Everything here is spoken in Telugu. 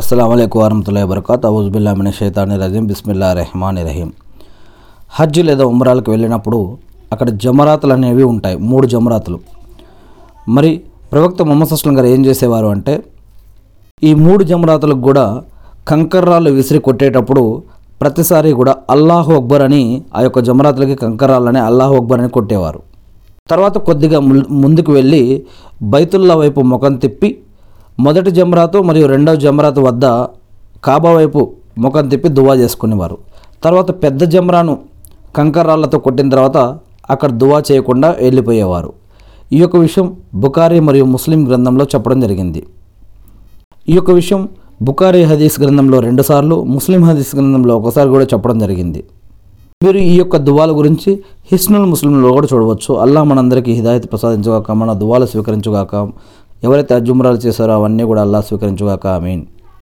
అస్సలం వరహతుల్లా వబర్కాత్. అవుజుబిల్లా మిన షైతాని రజీం. బిస్మిల్లా రెహమాన్ రహీం. హజ్ లేదా ఉమ్రాలకు వెళ్ళినప్పుడు అక్కడ జమరాతులు అనేవి ఉంటాయి. మూడు జమరాతులు. మరి ప్రవక్త మొహమ్మద్ అస్లం గారు ఏం చేసేవారు అంటే ఈ మూడు జమరాతులకు కూడా కంకర్రాలు విసిరి కొట్టేటప్పుడు ప్రతిసారి కూడా అల్లాహు అక్బర్ అని ఆ యొక్క జమరాతులకి కంకర్రాలని అల్లాహు అక్బర్ అని కొట్టేవారు. తర్వాత కొద్దిగా ముందుకు వెళ్ళి బైతుల్లా వైపు ముఖం తిప్పి మొదటి జమ్రాతు మరియు రెండవ జమ్రాతు వద్ద కాబా వైపు ముఖం తిప్పి దువా చేసుకునేవారు. తర్వాత పెద్ద జమరాను కంకర్రాళ్ళతో కొట్టిన తర్వాత అక్కడ దువా చేయకుండా వెళ్ళిపోయేవారు. ఈ యొక్క విషయం బుకారీ మరియు ముస్లిం గ్రంథంలో చెప్పడం జరిగింది. ఈ యొక్క విషయం బుకారీ హదీస్ గ్రంథంలో రెండుసార్లు ముస్లిం హదీస్ గ్రంథంలో ఒకసారి కూడా చెప్పడం జరిగింది. మీరు ఈ యొక్క దువాల గురించి హిస్నుల్ ముస్లింలో కూడా చూడవచ్చు. అల్లా మనందరికీ హిదాయత్ ప్రసాదించుగాక మన దువాలు స్వీకరించుగాక. ఎవరైతే అజుమరాలు చేశారో అవన్నీ కూడా అల్లా స్వీకరించుగాక మీన్